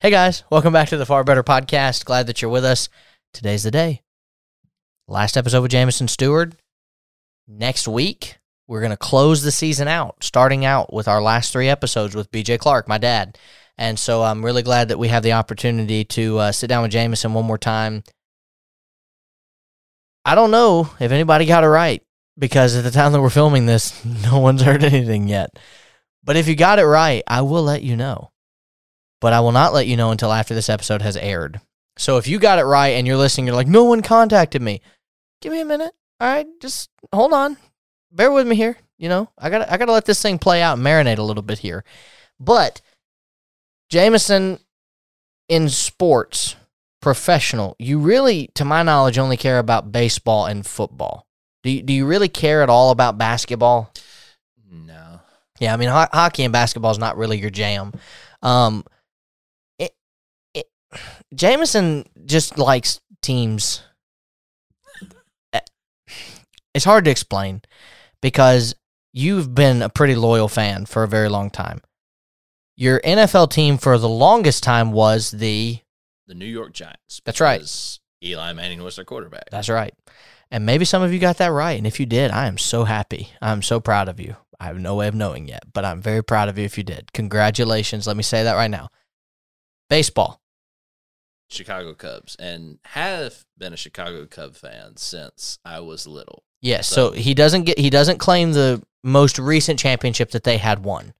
Hey guys, welcome back to the Far Better Podcast. Glad that you're with us. Today's the day. Last episode with Jamison Stewart. Next week, we're going to close the season out, starting out with our last three episodes with BJ Clark, my dad. And so I'm really glad that we have the opportunity to uh, sit down with Jamison one more time. I don't know if anybody got it right because at the time that we're filming this, no one's heard anything yet. But if you got it right, I will let you know. But I will not let you know until after this episode has aired. So if you got it right and you're listening, you're like, no one contacted me. Give me a minute. All right, just hold on. Bear with me here. You know, I got I got to let this thing play out and marinate a little bit here. But Jamison in sports, professional, you really, to my knowledge, only care about baseball and football. Do you, do you really care at all about basketball? No. Yeah, I mean ho- hockey and basketball is not really your jam. Um, Jameson just likes teams. It's hard to explain because you've been a pretty loyal fan for a very long time. Your NFL team for the longest time was the. The New York Giants. That's right. Eli Manning was their quarterback. That's right. And maybe some of you got that right. And if you did, I am so happy. I'm so proud of you. I have no way of knowing yet, but I'm very proud of you if you did. Congratulations. Let me say that right now. Baseball. Chicago Cubs and have been a Chicago Cub fan since I was little. Yes. So, So- he doesn't get he doesn't claim the most recent championship that they had won.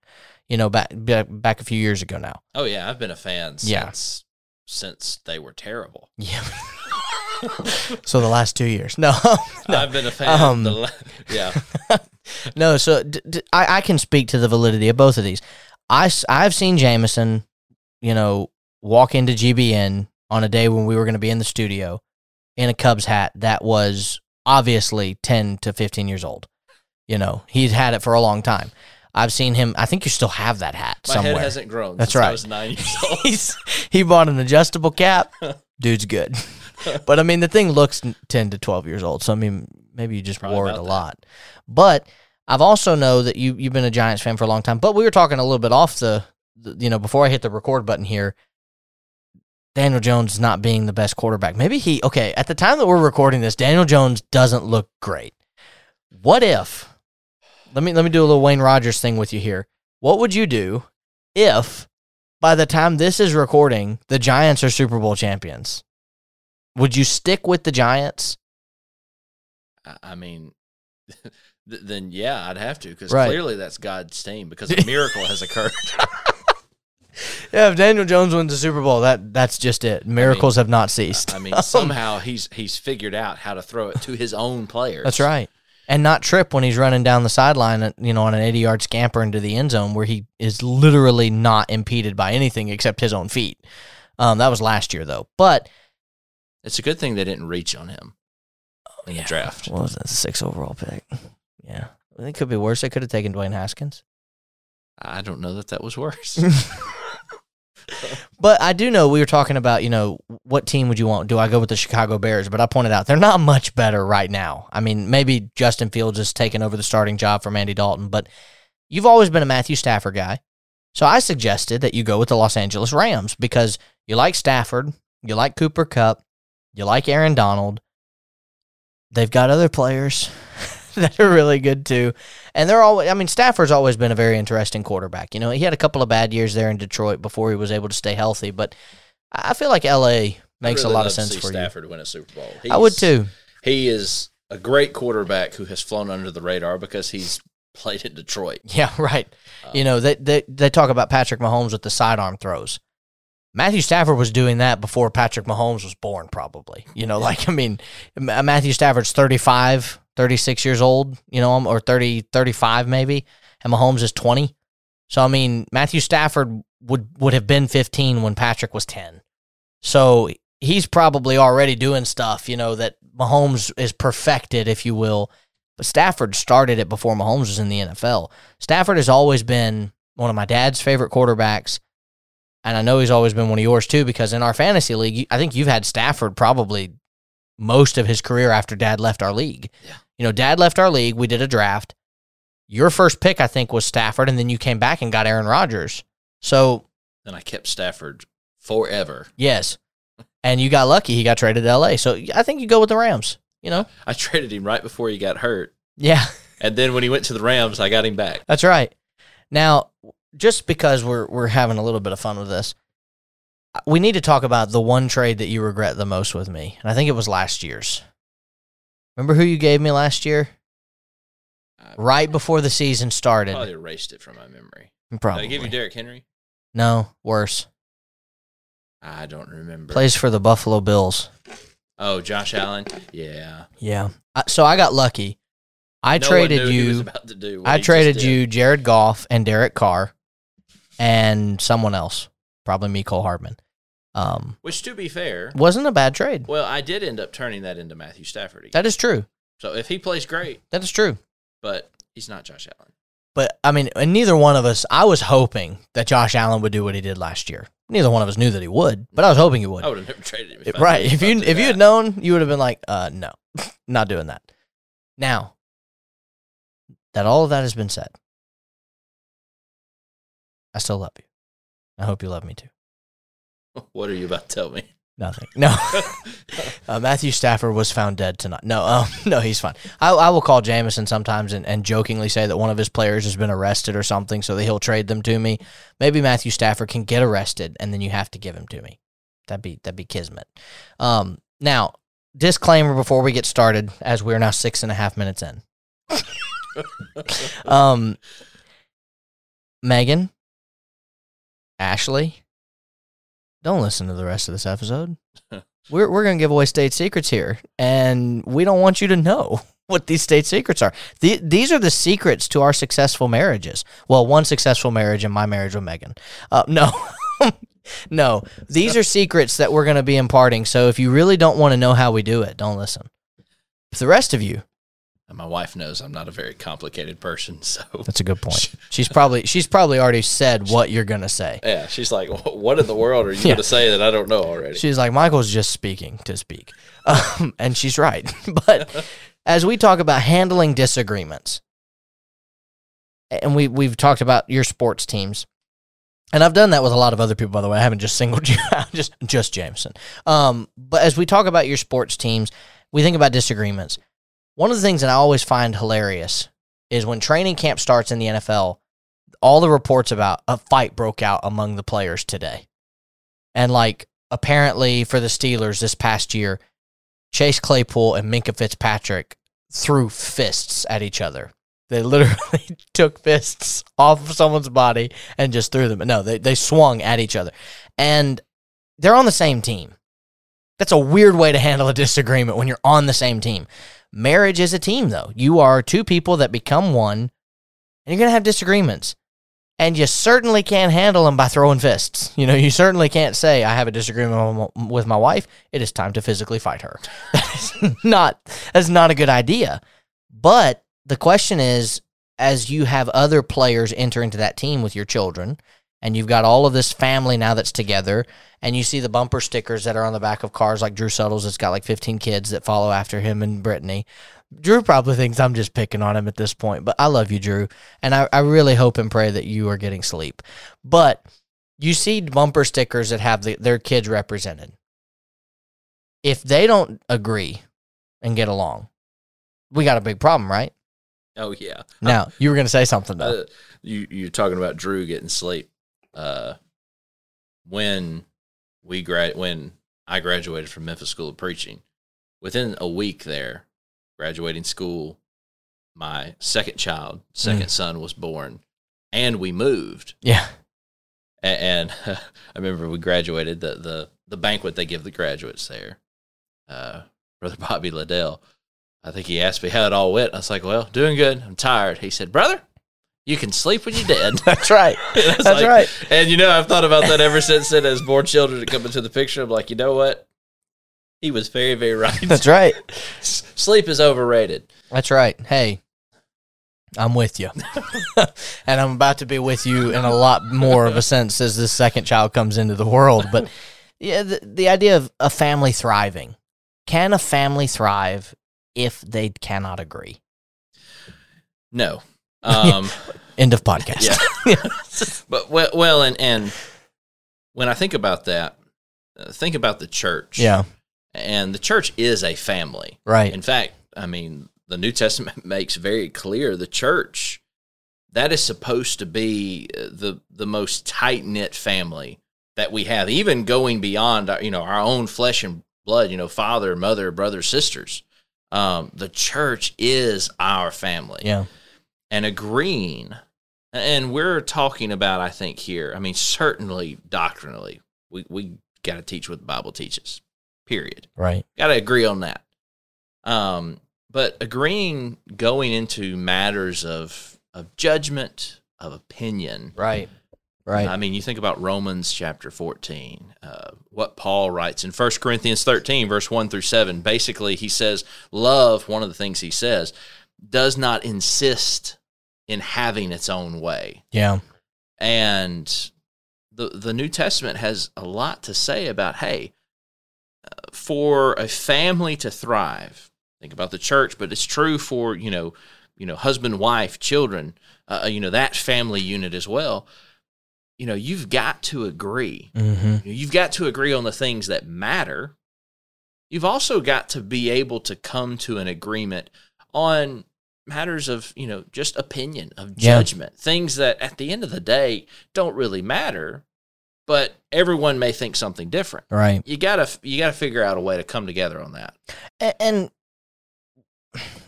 You know, back back, back a few years ago now. Oh yeah, I've been a fan Yeah. since since they were terrible. Yeah. so the last two years. No. no. I've been a fan. Um, the la- yeah, no, so d- d- I, I can speak to the validity of both of these. I, I've seen Jameson, you know, walk into GBN on a day when we were going to be in the studio in a Cubs hat that was obviously 10 to 15 years old. You know, he's had it for a long time. I've seen him, I think you still have that hat my somewhere. head hasn't grown. That's since right. I was nine years old. He's, he bought an adjustable cap. Dude's good. but I mean, the thing looks 10 to 12 years old. So, I mean, maybe you just Probably wore it a that. lot. But I've also know that you, you've been a Giants fan for a long time. But we were talking a little bit off the, the you know, before I hit the record button here. Daniel Jones not being the best quarterback. Maybe he, okay, at the time that we're recording this, Daniel Jones doesn't look great. What if, let me, let me do a little Wayne Rogers thing with you here. What would you do if by the time this is recording, the Giants are Super Bowl champions. Would you stick with the Giants? I- I mean, then yeah, I'd have to because Right. clearly that's God's team because a miracle has occurred. Yeah, if Daniel Jones wins the Super Bowl, that that's just it. Miracles have not ceased. I mean, somehow he's he's figured out how to throw it to his own players. That's right. And not trip when he's running down the sideline, you know, on an 80 yard scamper into the end zone where he is literally not impeded by anything except his own feet. Um, that was last year, though. But It's a good thing they didn't reach on him in yeah. the draft. what was that? Six overall pick. Yeah. It could be worse. They could have taken Dwayne Haskins. I don't know that that was worse. But I do know we were talking about, you know, what team would you want? Do I go with the Chicago Bears? But I pointed out they're not much better right now. I mean, maybe Justin Fields is taking over the starting job from Andy Dalton, but you've always been a Matthew Stafford guy. So I suggested that you go with the Los Angeles Rams because you like Stafford, you like Cooper Kupp, you like Aaron Donald. They've got other players that are really good too. And they're always, I mean, Stafford's always been a very interesting quarterback. You know, he had a couple of bad years there in Detroit before he was able to stay healthy, but I feel like LA makes really a lot of sense for Stafford to win a Super Bowl. you. I would too. He is a great quarterback who has flown under the radar because he's played in Detroit. Yeah, right. Um, you know, they, they they talk about Patrick Mahomes with the sidearm throws. Matthew Stafford was doing that before Patrick Mahomes was born, probably. You know, like, I mean, Matthew Stafford's 35, 36 years old, you know, or 30, 35 maybe, and Mahomes is 20. So, I mean, Matthew Stafford would, would have been 15 when Patrick was 10. So he's probably already doing stuff, you know, that Mahomes is perfected, if you will. But Stafford started it before Mahomes was in the NFL. Stafford has always been one of my dad's favorite quarterbacks. And I know he's always been one of yours too, because in our fantasy league, I think you've had Stafford probably most of his career after dad left our league. Yeah. You know, dad left our league. We did a draft. Your first pick, I think, was Stafford, and then you came back and got Aaron Rodgers. So then I kept Stafford forever. Yes. And you got lucky. He got traded to LA. So I think you go with the Rams. You know? I traded him right before he got hurt, Yeah, and then when he went to the Rams, I got him back. that's right. Now, just because we're we're having a little bit of fun with this, we need to talk about the one trade that you regret the most with me. And I think it was last year's. Remember who you gave me last year? I Right before the season started. probably erased it from my memory. Probably. Did I give you Derrick Henry? no, worse. I don't remember. Plays for the Buffalo Bills. Oh, Josh Allen. Yeah. Yeah. So I got lucky. I No traded knew he was you. about to do I traded you Jared Goff and Derek Carr and someone else, probably Mecole Hardman. Um, Which, to be fair, wasn't a bad trade. well, I did end up turning that into Matthew Stafford. again. That is true. So if he plays great, That is true. but he's not Josh Allen. But I mean, and neither one of us. I was hoping that Josh Allen would do what he did last year. Neither one of us knew that he would, but I was hoping he would. I would have never traded him. If right? If you if you had known, you would have been like, uh, no, not doing that. Now that all of that has been said, I still love you. I hope you love me too. what are you about to tell me? Nothing. No. uh, Matthew Stafford was found dead tonight. No, um, no, he's fine. I, I will call Jamison sometimes and, and jokingly say that one of his players has been arrested or something, so that he'll trade them to me. Maybe Matthew Stafford can get arrested, and then you have to give him to me. That'd be that'd be kismet. Um, now, disclaimer before we get started, as we're now six and a half minutes in. Um, Megan, Ashley, don't listen to the rest of this episode. We're we're gonna give away state secrets here, and we don't want you to know what these state secrets are. The, these are the secrets to our successful marriages. Well, one successful marriage and my marriage with Megan. Uh, no. no, these are secrets that we're going to be imparting. So if you really don't want to know how we do it, don't listen. If the rest of you, my wife knows I'm not a very complicated person, so that's a good point. She's probably she's probably already said what you're going to say. yeah, she's like, "What in the world are you Yeah. going to say that I don't know already?" She's like, Michael's just speaking to speak. Um, and she's right. but as we talk about handling disagreements, and we, we've talked about your sports teams, and I've done that with a lot of other people, by the way. I haven't just singled you out, just, just Jameson. Um, but as we talk about your sports teams, we think about disagreements. One of the things that I always find hilarious is when training camp starts in the NFL, all the reports about a fight broke out among the players today. And like apparently for the Steelers this past year, Chase Claypool and Minkah Fitzpatrick threw fists at each other. They literally took fists off of someone's body and just threw them. No, they, they swung at each other. And they're on the same team. That's a weird way to handle a disagreement when you're on the same team. Marriage is a team, though. You are two people that become one, and you're going to have disagreements. And you certainly can't handle them by throwing fists. You know, you certainly can't say, I have a disagreement with my wife. It is time to physically fight her. That is not, that's not a good idea. But the question is, as you have other players enter into that team with your children, and you've got all of this family now that's together, and you see the bumper stickers that are on the back of cars like Drew Suttles that's got like 15 kids that follow after him and Brittany. Drew probably thinks I'm just picking on him at this point, but I love you, Drew. And I, I really hope and pray that you are getting sleep. But you see bumper stickers that have the, their kids represented. If they don't agree and get along, we got a big problem, right? oh yeah. Now, you were going to say something, though. Uh, you you're talking about Drew getting sleep. Uh, when we grad when I graduated from Memphis School of Preaching, within a week there, graduating school, my second child, second son was born, and we moved. yeah. A- And, I remember we graduated the the the banquet they give the graduates there. Uh, Brother Bobby Liddell, I think he asked me how it all went. I was like, "Well, doing good. I'm tired." He said, "Brother, you can sleep when you're dead." That's right. That's like- right. And you know, I've thought about that ever since then. As more children come into the picture, I'm like, you know what? He was very, very right. That's right. Sleep is overrated. That's right. Hey, I'm with you. and I'm about to be with you in a lot more of a sense as this second child comes into the world. But yeah, the, the idea of a family thriving. Can a family thrive if they cannot agree? No. Um, End of podcast. Yeah. but well, well, and and when I think about that, uh, think about the church. Yeah. And the church is a family. Right. In fact, I mean, the New Testament makes very clear the church that is supposed to be uh, the the most tight knit family that we have, even going beyond our, you know our own flesh and blood. You know, father, mother, brothers, sisters. Um, the church is our family. Yeah. And agreeing, and we're talking about, I think here. I mean, certainly doctrinally, we we got to teach what the Bible teaches. Period. Right. Got to agree on that. Um, but agreeing going into matters of of judgment of opinion Right. Right. i mean you think about romans chapter 14 uh, what paul writes in 1 corinthians 13 verse 1 through 7 basically he says love one of the things he says does not insist in having its own way yeah. and the the New Testament has a lot to say about hey, uh, for a family to thrive. Think about the church, but it's true for you know, you know, husband, wife, children, uh, you know, that family unit as well. You know, you've got to agree. Mm-hmm. You've got to agree on the things that matter. You've also got to be able to come to an agreement on matters of, you know, just opinion, of Yeah. judgment, things that at the end of the day don't really matter, but everyone may think something different. Right. You got to you got to figure out a way to come together on that. A- and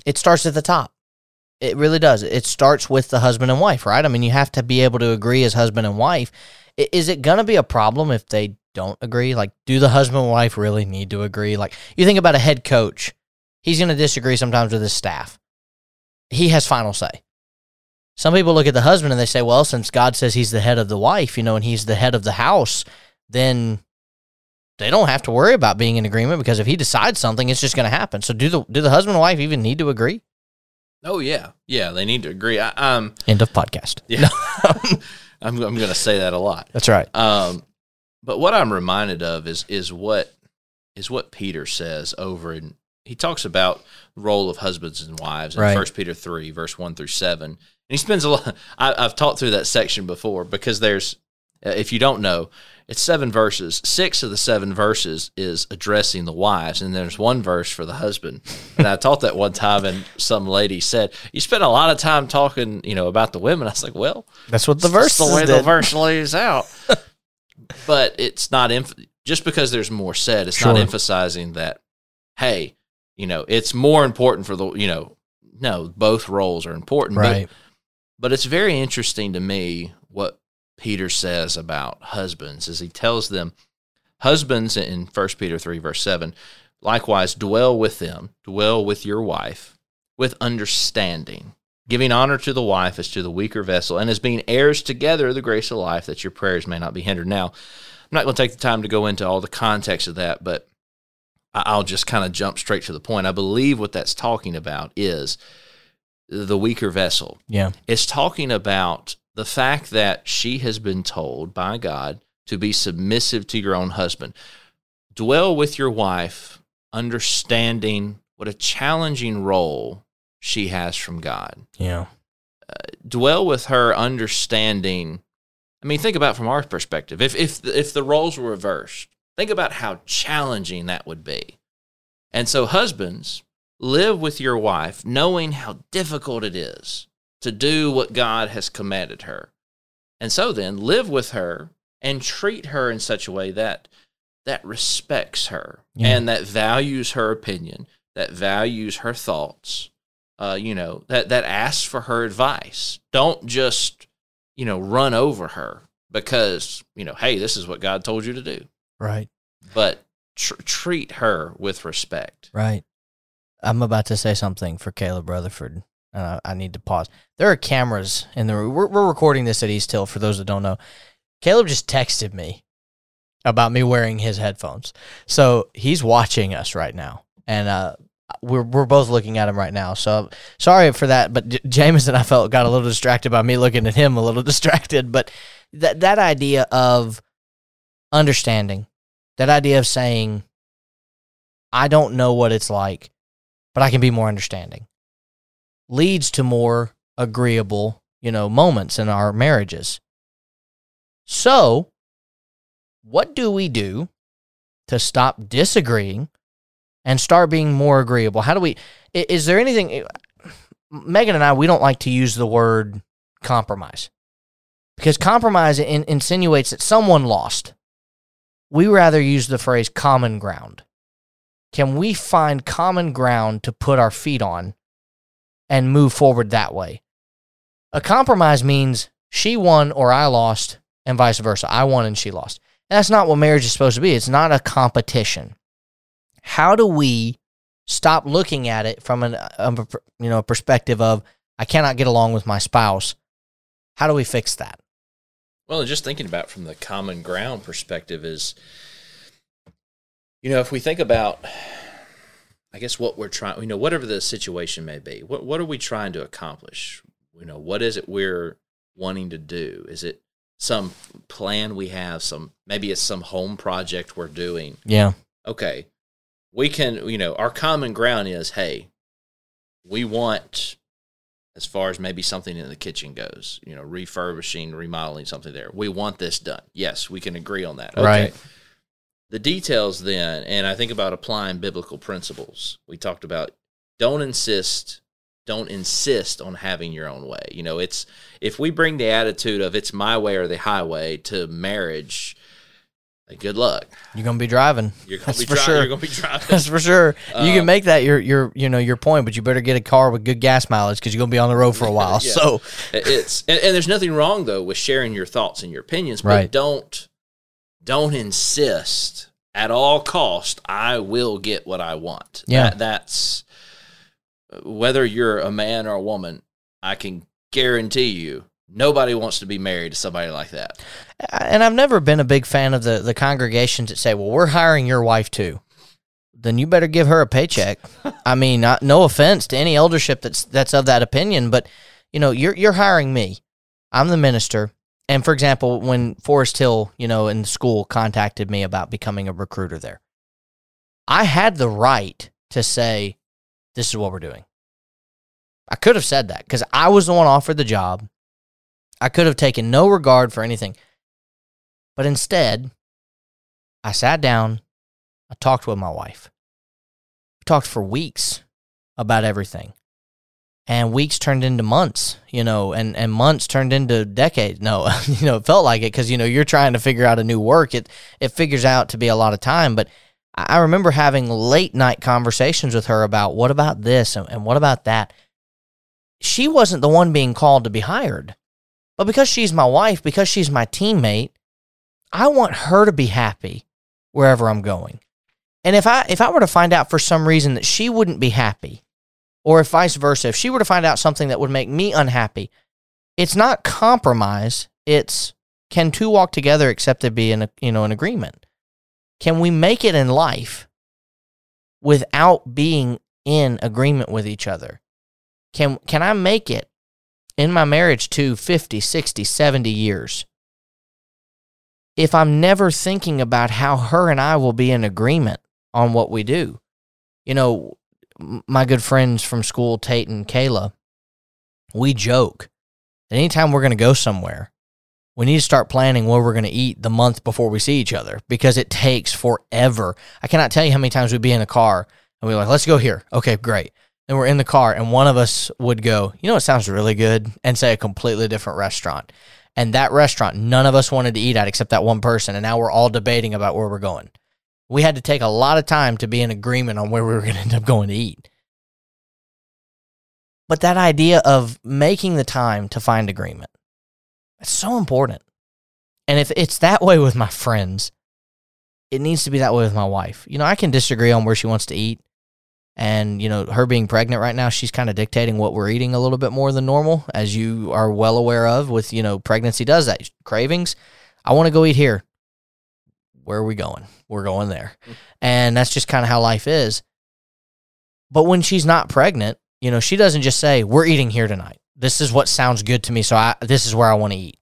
it starts at the top. It really does. It starts with the husband and wife, right? I mean, you have to be able to agree as husband and wife. Is it going to be a problem if they don't agree? Like, do the husband and wife really need to agree? Like, you think about a head coach, he's going to disagree sometimes with his staff. He has final say. Some people look at the husband and they say, well, since God says he's the head of the wife, you know, and he's the head of the house, then they don't have to worry about being in agreement because if he decides something, it's just going to happen. So do the do the husband and wife even need to agree? Oh yeah, yeah, they need to agree. I, um, End of podcast. yeah, I'm I'm going to say that a lot. That's right. Um, but what I'm reminded of is is what is what Peter says over in he talks about the role of husbands and wives in Right. First Peter three verse one through seven, and he spends a lot. I, I've taught through that section before because there's uh, if you don't know, it's seven verses. Six of the seven verses is addressing the wives, and there's one verse for the husband. And I taught that one time, and some lady said, "You spent a lot of time talking, you know, about the women." I was like, "Well, That's what the verse the way the verse lays out. but it's not emph- just because there's more said. It's Sure. not emphasizing that. Hey, you know, it's more important for the you know. No, both roles are important. but- Right. But, it's very interesting to me what Peter says about husbands, as he tells them, husbands in First Peter three verse seven, likewise dwell with them, dwell with your wife, with understanding giving honor to the wife as to the weaker vessel, and as being heirs together of the grace of life, that your prayers may not be hindered. Now, I'm not going to take the time to go into all the context of that, but I'll just kind of jump straight to the point. I believe what that's talking about is the weaker vessel. Yeah. It's talking about the fact that she has been told by God to be submissive to your own husband. Dwell with your wife, understanding what a challenging role she has from God. Yeah. Uh, dwell with her, understanding. I mean, think about from our perspective. If if if the roles were reversed, think about how challenging that would be. And so, husbands, live with your wife, knowing how difficult it is to do what God has commanded her. And so, then live with her and treat her in such a way that that respects her Yeah. and that values her opinion, that values her thoughts. Uh, you know that that asks for her advice. Don't just you know run over her because you know hey this is what God told you to do. Right. But tr- treat her with respect. Right. I'm about to say something for Caleb Rutherford. And I, I need to pause. There are cameras in the room. We're, we're recording this at East Hill for those that don't know. Caleb just texted me about me wearing his headphones. So he's watching us right now. And uh, we're, we're both looking at him right now. So sorry for that. But J- James and I felt got a little distracted by me looking at him, a little distracted. But that, that idea of understanding, that idea of saying, I don't know what it's like, but I can be more understanding, leads to more agreeable, you know, moments in our marriages. So, What do we do to stop disagreeing and start being more agreeable? How do we, is there anything, Megan and I, we don't like to use the word compromise because compromise in, insinuates that someone lost. We rather use the phrase common ground. Can we find common ground to put our feet on and move forward that way? A compromise means she won or I lost, and vice versa. I won and she lost. And that's not what marriage is supposed to be. It's not a competition. How do we stop looking at it from an you know a perspective of I cannot get along with my spouse? How do we fix that? Well, just thinking about from the common ground perspective is, you know, if we think about, I guess what we're trying, you know, whatever the situation may be, what what are we trying to accomplish? You know, what is it we're wanting to do? Is it some plan we have? Some maybe it's some home project we're doing. Yeah. Okay, we can, you know, our common ground is, hey, we want as far as maybe something in the kitchen goes, you know, refurbishing, remodeling something there. We want this done. Yes, we can agree on that. Okay. Right. The details then, and I think about applying biblical principles. We talked about don't insist, don't insist on having your own way. You know, it's if we bring the attitude of it's my way or the highway to marriage, like, good luck. You're gonna be driving. You're gonna That's be for sure. You're gonna be driving. That's for sure. you can Um, make that your your you know your point, but you better get a car with good gas mileage because you're gonna be on the road for a while. Yeah. So it's and, and there's nothing wrong though with sharing your thoughts and your opinions, but Right. don't don't insist at all cost. I will get what I want. Yeah. That, that's whether you're a man or a woman. I can guarantee you, nobody wants to be married to somebody like that. Uh, and I've never been a big fan of the the congregations that say, "Well, we're hiring your wife too." Then you better give her a paycheck. I mean, not, no offense to any eldership that's that's of that opinion, but you know, you're you're hiring me. I'm the minister. And for example, when Forest Hill, you know, in school contacted me about becoming a recruiter there, I had the right to say, "This is what we're doing." I could have said that because I was the one offered the job. I could have taken no regard for anything. But instead, I sat down, I talked with my wife. We talked for weeks about everything. And weeks turned into months, you know, and, and months turned into decades. No, you know, it felt like it because, you know, you're trying to figure out a new work. It it figures out to be a lot of time. But I remember having late night conversations with her about what about this and, and what about that. She wasn't the one being called to be hired. But because she's my wife, because she's my teammate, I want her to be happy wherever I'm going. And if I if I were to find out for some reason that she wouldn't be happy, or if vice versa, if she were to find out something that would make me unhappy, it's not compromise. It's can two walk together except there be an you know an agreement? Can we make it in life without being in agreement with each other? Can can I make it in my marriage to 50, 60, 70 years? If I'm never thinking about how her and I will be in agreement on what we do. You know, my good friends from school, Tate and Kayla, we joke that anytime we're going to go somewhere, we need to start planning where we're going to eat the month before we see each other because it takes forever. I cannot tell you how many times we'd be in a car and we're like, let's go here. Okay, great. Then we're in the car and one of us would go, you know, it sounds really good and say a completely different restaurant. And that restaurant, none of us wanted to eat at except that one person. And now we're all debating about where we're going. We had to take a lot of time to be in agreement on where we were going to end up going to eat. But that idea of making the time to find agreement, it's so important. And if it's that way with my friends, it needs to be that way with my wife. You know, I can disagree on where she wants to eat. And, you know, her being pregnant right now, she's kind of dictating what we're eating a little bit more than normal, as you are well aware of with, you know, pregnancy does that. Cravings. I want to go eat here. Where are we going? We're going there. Mm-hmm. And that's just kind of how life is. But when she's not pregnant, you know, she doesn't just say, We're eating here tonight. This is what sounds good to me. So I, this is where I want to eat.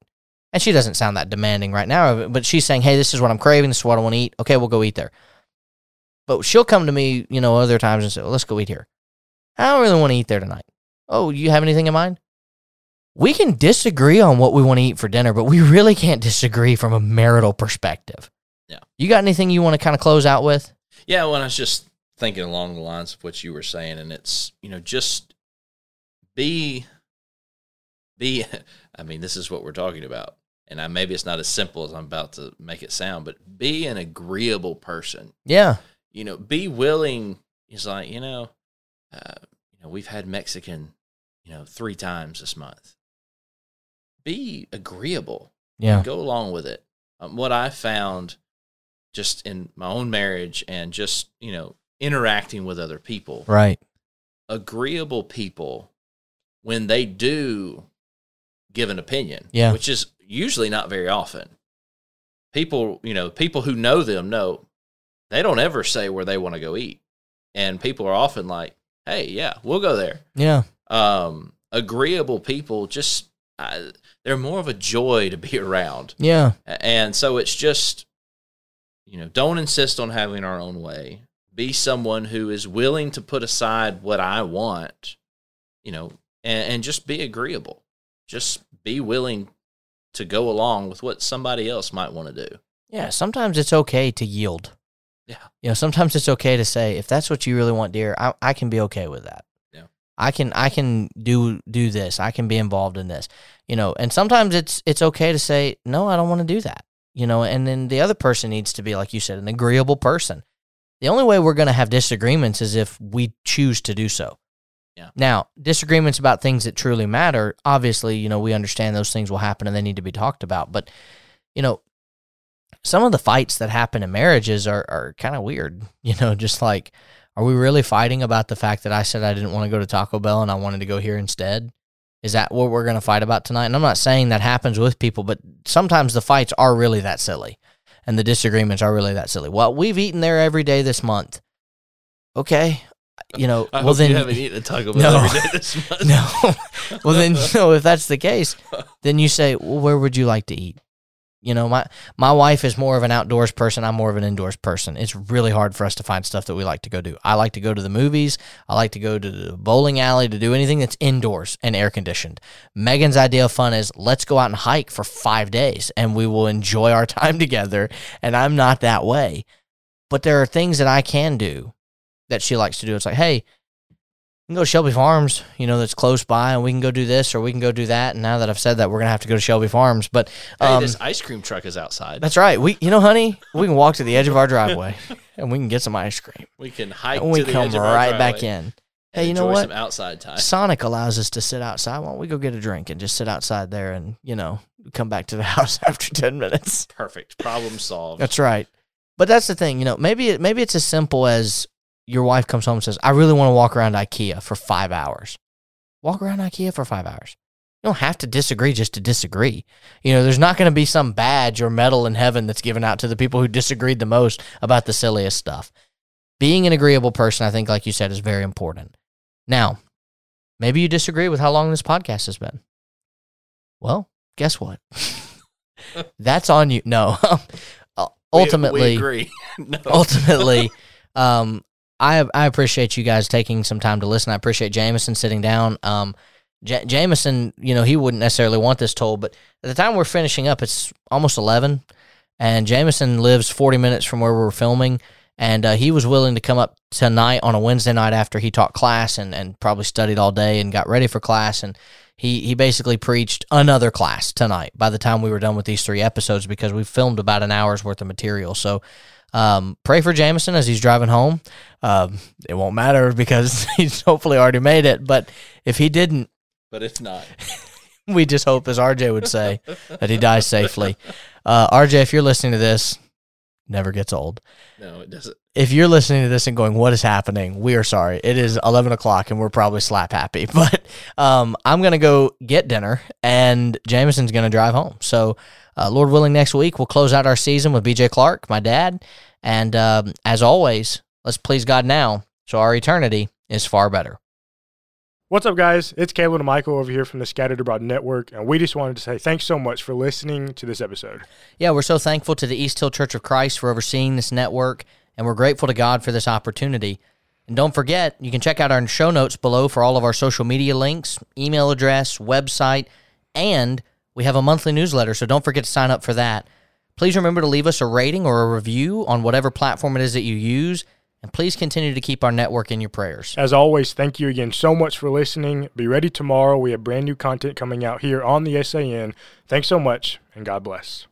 And she doesn't sound that demanding right now, but she's saying, Hey, this is what I'm craving. This is what I want to eat. Okay, we'll go eat there. But she'll come to me, you know, other times and say, well, let's go eat here. I don't really want to eat there tonight. Oh, you have anything in mind? We can disagree on what we want to eat for dinner, but we really can't disagree from a marital perspective. Yeah. You got anything you want to kind of close out with? Yeah, well, I was just thinking along the lines of what you were saying, and it's you know just be be. I mean, this is what we're talking about, and I, maybe it's not as simple as I'm about to make it sound, but be an agreeable person. Yeah. You know, be willing. Is like you know, uh, you know, we've had Mexican, you know, three times this month. Be agreeable. Yeah. Go along with it. Um, what I found just in my own marriage and just, you know, interacting with other people, Right. agreeable people, when they do give an opinion, Yeah. which is usually not very often, people, you know, people who know them know they don't ever say where they want to go eat. And people are often like, hey, yeah, we'll go there Yeah. um, agreeable people just uh, they're more of a joy to be around Yeah. and so it's just you know don't insist on having our own way be someone who is willing to put aside what i want you know and, and just be agreeable just be willing to go along with what somebody else might want to do Yeah. Sometimes it's okay to yield. Yeah. You know, sometimes it's okay to say, if that's what you really want, dear, I, I can be okay with that. Yeah. I can I can do do this. I can be involved in this. You know, and sometimes it's it's okay to say, no, I don't want to do that. You know, and then the other person needs to be, like you said, an agreeable person. The only way we're gonna have disagreements is if we choose to do so. Yeah. Now, disagreements about things that truly matter, obviously, you know, we understand those things will happen and they need to be talked about. But, you know, some of the fights that happen in marriages are, are kind of weird. You know, just like, are we really fighting about the fact that I said I didn't want to go to Taco Bell and I wanted to go here instead? Is that what we're going to fight about tonight? And I'm not saying that happens with people, but sometimes the fights are really that silly and the disagreements are really that silly. Well, we've eaten there every day this month. Okay. You know, I well then you haven't eaten a Taco Bell No. every day this month. no. well, then, no. If that's the case, then you say, well, where would you like to eat? You know, my my wife is more of an outdoors person. I'm more of an indoors person. It's really hard for us to find stuff that we like to go do. I like to go to the movies. I like to go to the bowling alley to do anything that's indoors and air conditioned. Megan's idea of fun is let's go out and hike for five days and we will enjoy our time together. And I'm not that way, but there are things that I can do that she likes to do. It's like, hey, can go to Shelby Farms, you know, that's close by, and we can go do this or we can go do that. And now that I've said that, we're gonna have to go to Shelby Farms. But Hey, um, this ice cream truck is outside. that's right. We, you know, honey, we can walk to the edge of our driveway and we can get some ice cream, We can hike and we to the come edge of our right back in. Hey, you know what? Some outside time. Sonic allows us to sit outside. Why don't we go get a drink and just sit outside there and you know come back to the house after ten minutes? Perfect. Problem solved. That's right. But that's the thing, you know, maybe it, maybe it's as simple as your wife comes home and says, "I really want to walk around IKEA for 5 hours." Walk around IKEA for 5 hours. You don't have to disagree just to disagree. You know, there's not going to be some badge or medal in heaven that's given out to the people who disagreed the most about the silliest stuff. Being an agreeable person, I think like you said is very important. Now, maybe you disagree with how long this podcast has been. Well, guess what? that's on you. No. We- ultimately we, agree. no. ultimately, um, I I appreciate you guys taking some time to listen. I appreciate Jameson sitting down. Um, J- Jameson, you know, he wouldn't necessarily want this told, but at the time we're finishing up, it's almost eleven, and Jameson lives forty minutes from where we're filming, and uh, he was willing to come up tonight on a Wednesday night after he taught class and and probably studied all day and got ready for class and. He, he basically preached another class tonight by the time we were done with these three episodes because we filmed about an hour's worth of material. So um, pray for Jameson as he's driving home. Um, it won't matter because he's hopefully already made it. But if he didn't, But if not, we just hope, as RJ would say, that he dies safely. Uh, RJ, if you're listening to this, never gets old. no, it doesn't. If you're listening to this and going, "What is happening?" We are sorry. It is 11 o'clock, and we're probably slap happy. But um, I'm gonna go get dinner, and Jameson's gonna drive home. So, uh, Lord willing, next week we'll close out our season with BJ Clark, my dad, and um, as always, let's please God now, so our eternity is far better. What's up, guys? It's Caleb and Michael over here from the Scattered Abroad Network, and we just wanted to say thanks so much for listening to this episode. Yeah, we're so thankful to the East Hill Church of Christ for overseeing this network, and we're grateful to God for this opportunity. And don't forget, you can check out our show notes below for all of our social media links, email address, website, and we have a monthly newsletter, so don't forget to sign up for that. Please remember to leave us a rating or a review on whatever platform it is that you use. And please continue to keep our network in your prayers. As always, thank you again so much for listening. Be ready tomorrow. We have brand new content coming out here on the SAN. Thanks so much, and God bless.